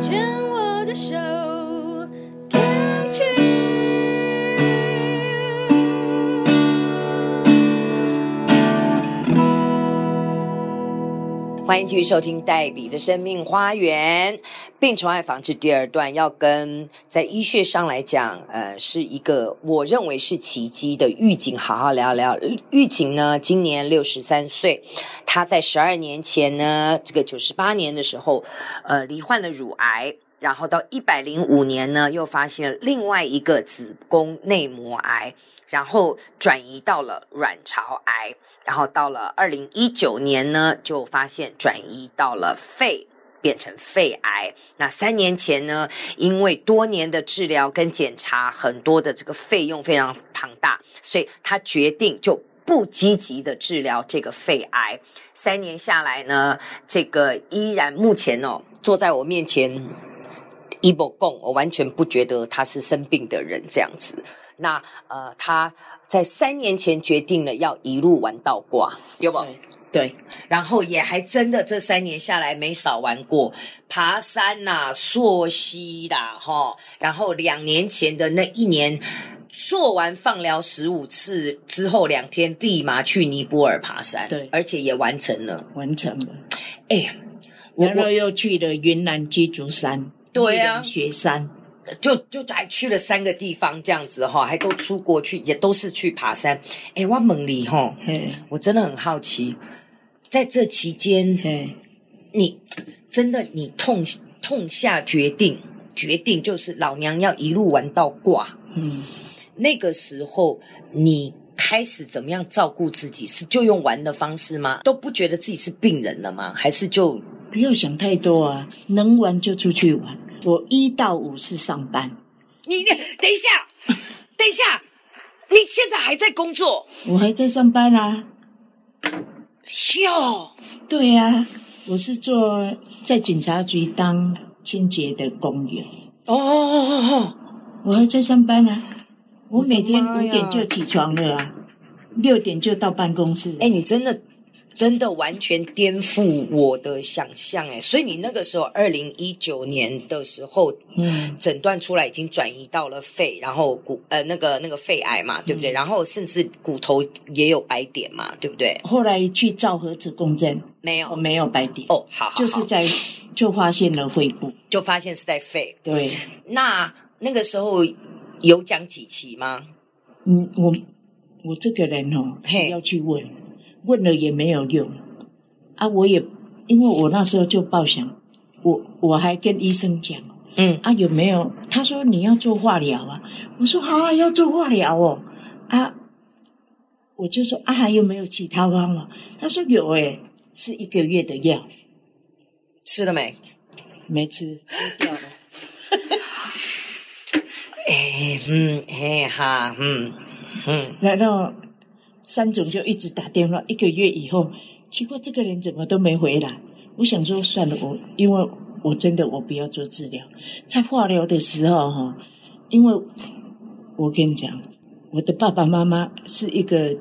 牵我的手。欢迎继续收听黛比的生命花园病虫害防治第二段，要跟在医学上来讲，呃，是一个我认为是奇迹的玉锦好好聊聊。玉锦呢，今年六十三岁，他在十二年前呢，这个九十八年的时候，呃，罹患了乳癌，然后到一百零五年呢，又发现了另外一个子宫内膜癌，然后转移到了卵巢癌。然后到了二零一九年呢，就发现转移到了肺，变成肺癌。那三年前呢，因为多年的治疗跟检查，很多的这个费用非常庞大，所以他决定就不积极的治疗这个肺癌。三年下来呢，这个依然目前哦，坐在我面前。伊波贡，我完全不觉得他是生病的人这样子。那呃，他在三年前决定了要一路玩到挂，有没有？对，然后也还真的这三年下来没少玩过，爬山呐、啊、溯溪啦，哈。然后两年前的那一年，做完放疗十五次之后，两天立马去尼泊尔爬山，对，而且也完成了，完成了。哎，然后又去了云南鸡足山。对啊，雪山就就还去了三个地方，这样子哈，还都出国去，也都是去爬山。哎，我问你哈，我真的很好奇，在这期间，你真的你痛痛下决定，决定就是老娘要一路玩到挂。嗯，那个时候你开始怎么样照顾自己？是就用玩的方式吗？都不觉得自己是病人了吗？还是就？不要想太多啊，能玩就出去玩。我一到五是上班。你你等一下，等一下，你现在还在工作？我还在上班啊。哟，对呀、啊，我是做在警察局当清洁的工友。哦哦哦哦，我还在上班啊。我每天五点就起床了啊，六点就到办公室。哎，你真的。真的完全颠覆我的想象哎！所以你那个时候，二零一九年的时候，嗯，诊断出来已经转移到了肺，然后骨呃那个那个肺癌嘛，对不对？嗯、然后甚至骨头也有白点嘛，对不对？后来去照核磁共振，没有，没有白点哦，好，好，好，就是在就发现了肺部，就发现是在肺。对，那那个时候有讲几期吗？嗯，我我这个人哦，嘿要去问。问了也没有用啊！我也因为我那时候就报想，我我还跟医生讲，嗯啊有没有？他说你要做化疗啊！我说好啊，要做化疗哦啊！我就说啊还有没有其他方法？他说有诶，吃一个月的药，吃了没？没吃，掉了。哎嗯哎哈嗯嗯，然后。三总就一直打电话，一个月以后，奇怪这个人怎么都没回来。我想说算了，我因为我真的我不要做治疗，在化疗的时候哈，因为我跟你讲，我的爸爸妈妈是一个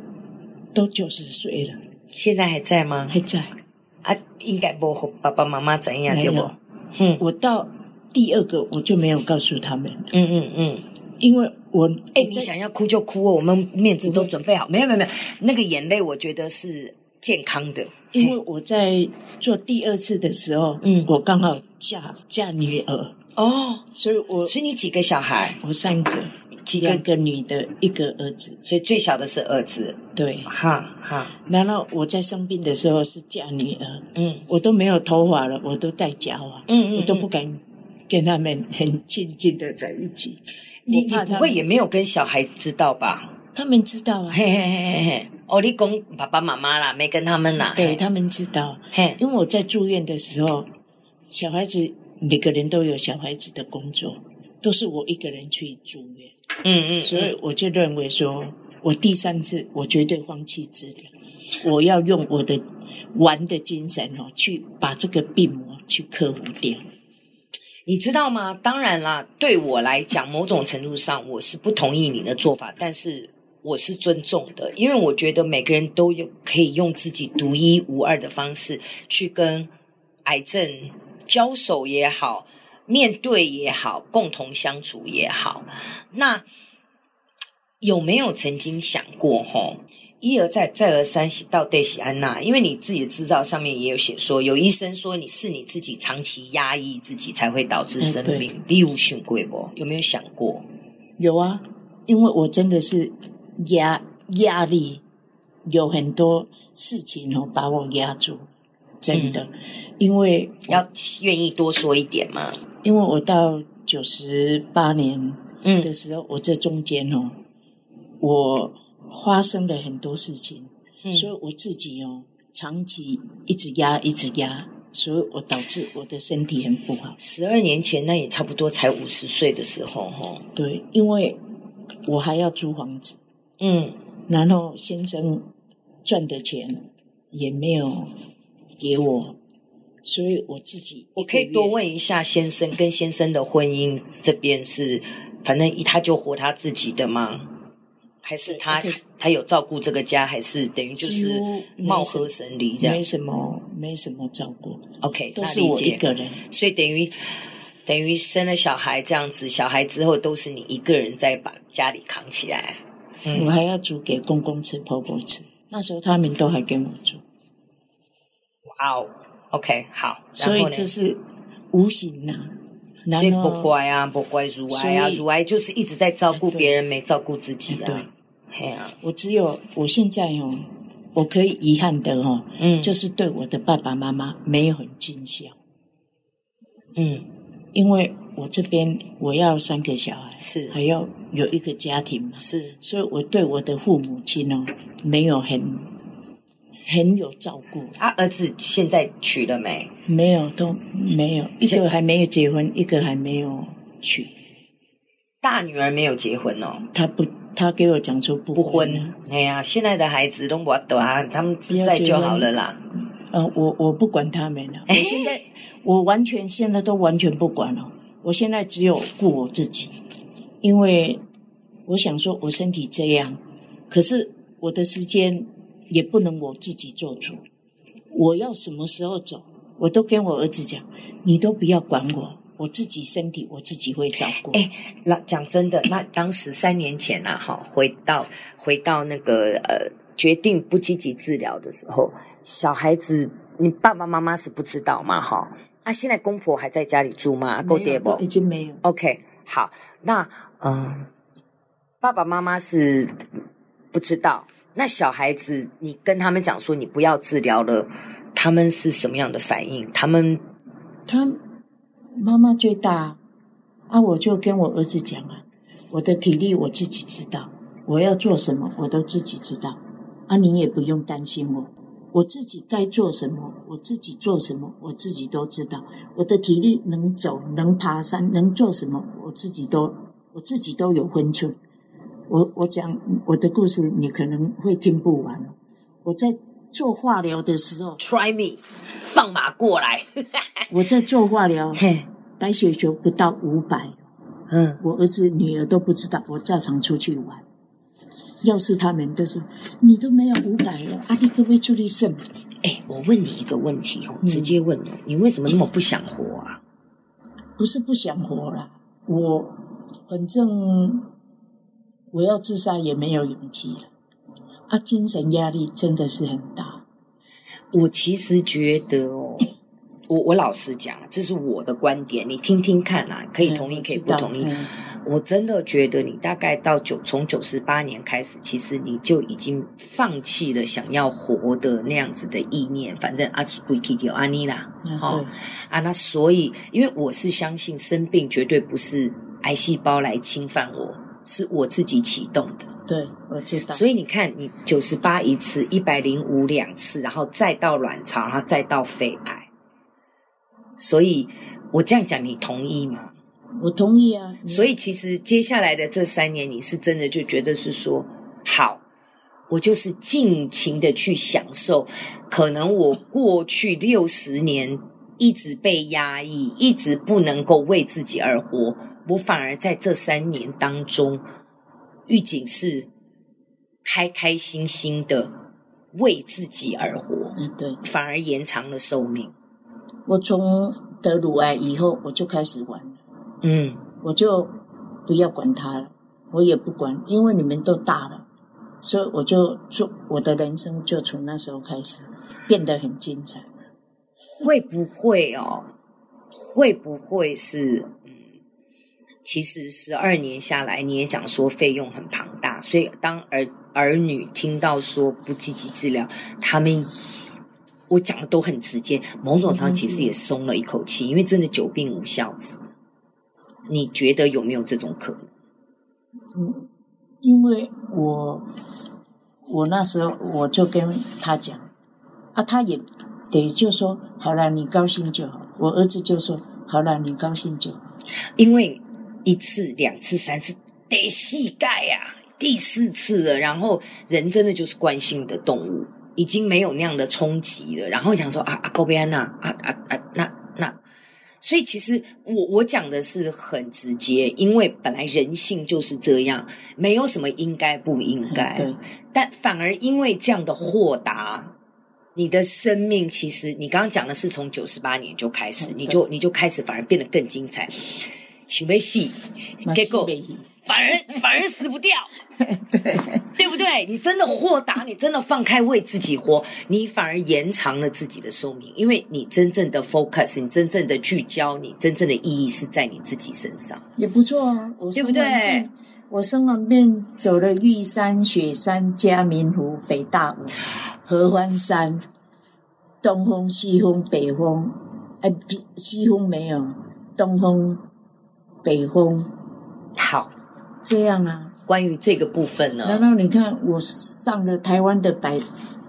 都九十岁了，现在还在吗？还在啊，应该不和爸爸妈妈怎样对不？嗯，我到第二个我就没有告诉他们，嗯嗯嗯，因为。我哎，你想要哭就哭哦，我们面子都准备好。没有没有没有，那个眼泪我觉得是健康的。因为我在做第二次的时候，嗯，我刚好嫁嫁女儿哦，所以我所以你几个小孩？我三个，几个两个女的，一个儿子，所以最小的是儿子。对，哈哈。然后我在生病的时候是嫁女儿，嗯，我都没有头发了，我都戴假发，嗯嗯，我都不敢跟他们很亲近的在一起。你你不会也没有跟小孩知道吧？他们知道啊，嘿嘿嘿嘿嘿。哦，你讲爸爸妈妈啦，没跟他们啦。对，他们知道。嘿，因为我在住院的时候，小孩子每个人都有小孩子的工作，都是我一个人去住院。嗯嗯。所以我就认为说，我第三次我绝对放弃治疗，我要用我的玩的精神哦，去把这个病魔去克服掉。你知道吗？当然啦，对我来讲，某种程度上我是不同意你的做法，但是我是尊重的，因为我觉得每个人都有可以用自己独一无二的方式去跟癌症交手也好，面对也好，共同相处也好，那有没有曾经想过吼？一而再，再而三，到底是安娜？因为你自己的资料上面也有写说，有医生说你是你自己长期压抑自己，才会导致生命。你有想过不？有没有想过？有啊，因为我真的是压压力，有很多事情哦把我压住，真的。嗯、因为要愿意多说一点嘛？因为我到九十八年的时候，嗯、我这中间哦，我。发生了很多事情，嗯、所以我自己哦，长期一直压，一直压，所以我导致我的身体很不好。十二年前，那也差不多才五十岁的时候，哈。对，因为我还要租房子，嗯，然后先生赚的钱也没有给我，所以我自己，我可以多问一下先生跟先生的婚姻这边是，反正他就活他自己的吗？还是他他有照顾这个家，还是等于就是貌合神离这样？没什么，没什么照顾。OK，都是我一个人，所以等于等于生了小孩这样子，小孩之后都是你一个人在把家里扛起来。嗯，我还要煮给公公吃、婆婆吃。那时候他们都还跟我住。哇哦，OK，好，所以这是无形呐。所以不乖啊，不乖，如爱啊，如爱就是一直在照顾别人，没照顾自己啊。对啊，我只有我现在哦，我可以遗憾的哦，嗯，就是对我的爸爸妈妈没有很尽孝，嗯，因为我这边我要三个小孩，是。还要有一个家庭嘛，是，所以我对我的父母亲哦没有很很有照顾。他，儿子现在娶了没？没有，都没有，一个还没有结婚，一个还没有娶。大女儿没有结婚哦，她不。她给我讲说不不婚，哎呀，现在的孩子都不懂啊，他们自在就好了啦。呃，我我不管他们了，我现在我完全现在都完全不管了。我现在只有顾我自己，因为我想说，我身体这样，可是我的时间也不能我自己做主。我要什么时候走，我都跟我儿子讲，你都不要管我。我自己身体我自己会照顾。哎，那讲真的，那当时三年前啊，哈，回到回到那个呃，决定不积极治疗的时候，小孩子，你爸爸妈妈是不知道嘛？哈，啊，现在公婆还在家里住吗？够爹不？已经没有。OK，好，那嗯，爸爸妈妈是不知道。那小孩子，你跟他们讲说你不要治疗了，他们是什么样的反应？他们，他。妈妈最大，啊，我就跟我儿子讲啊，我的体力我自己知道，我要做什么我都自己知道，啊，你也不用担心我，我自己该做什么，我自己做什么，我自己都知道，我的体力能走，能爬山，能做什么，我自己都，我自己都有分寸。我我讲我的故事，你可能会听不完。我在做化疗的时候，Try me。放马过来！我在做化疗，白血球不到五百。嗯，我儿子女儿都不知道我照常出去玩。要是他们都说你都没有五百了，阿弟可不可以出去胜？哎，我问你一个问题哦，直接问你，你为什么那么不想活啊？不是不想活了，我反正我要自杀也没有勇气了。啊，精神压力真的是很大。我其实觉得哦，我我老实讲，这是我的观点，你听听看啊，可以同意，可以不同意。我真的觉得你大概到九从九十八年开始，其实你就已经放弃了想要活的那样子的意念。反正阿苏奎基丢阿尼啦，哦啊，那所以，因为我是相信生病绝对不是癌细胞来侵犯我，是我自己启动的。对，我知道。所以你看，你九十八一次，一百零五两次，然后再到卵巢，然后再到肺癌。所以我这样讲，你同意吗？我同意啊。所以其实接下来的这三年，你是真的就觉得是说，好，我就是尽情的去享受。可能我过去六十年一直被压抑，一直不能够为自己而活，我反而在这三年当中。玉景是开开心心的为自己而活，嗯，对，反而延长了寿命。我从得乳癌以后，我就开始玩了。嗯，我就不要管他了，我也不管，因为你们都大了，所以我就做我的人生，就从那时候开始变得很精彩。会不会哦？会不会是？嗯，其实十二年下来，你也讲说费用很庞大，所以当儿儿女听到说不积极治疗，他们。我讲的都很直接，某种程度其实也松了一口气，因为真的久病无孝子。你觉得有没有这种可能？嗯，因为我我那时候我就跟他讲，啊，他也得就说好了，你高兴就好。我儿子就说好了，你高兴就好。因为一次、两次、三次，得膝盖呀，第四次了，然后人真的就是惯性的动物。已经没有那样的冲击了，然后想说啊啊，高贝安娜啊啊啊，那那，所以其实我我讲的是很直接，因为本来人性就是这样，没有什么应该不应该，对，但反而因为这样的豁达，你的生命其实你刚刚讲的是从九十八年就开始，你就你就开始反而变得更精彩，想要死，结果。反而 反而死不掉，对对不对？你真的豁达，你真的放开为自己活，你反而延长了自己的寿命，因为你真正的 focus，你真正的聚焦，你真正的意义是在你自己身上，也不错啊，我对不对？我生完病走了玉山、雪山、嘉明湖、北大武、合欢山，东峰、西峰、北峰，哎，西峰没有，东峰、北峰，好。这样啊，关于这个部分呢？然后你看，我上了台湾的百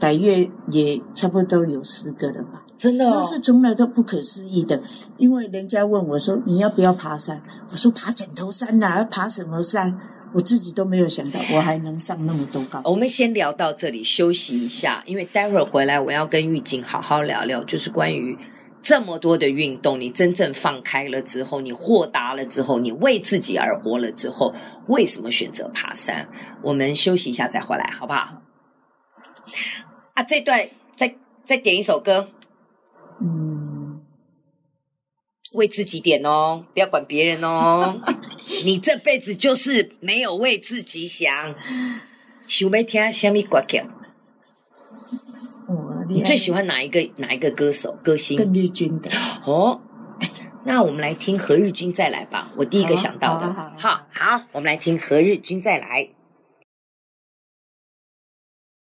百岳，也差不多有十个了吧？真的哦，那是从来都不可思议的。因为人家问我说：“你要不要爬山？”我说：“爬枕头山呐，要爬什么山？”我自己都没有想到，我还能上那么多高。我们先聊到这里，休息一下，因为待会儿回来我要跟玉静好好聊聊，就是关于。这么多的运动，你真正放开了之后，你豁达了之后，你为自己而活了之后，为什么选择爬山？我们休息一下再回来，好不好？啊，这段再再点一首歌，嗯，为自己点哦，不要管别人哦。你这辈子就是没有为自己想，想要听什么歌曲？你最喜欢哪一个哪一个歌手歌星？邓丽君的哦，那我们来听何日君再来吧。我第一个想到的，好好，好，我们来听何日君再来。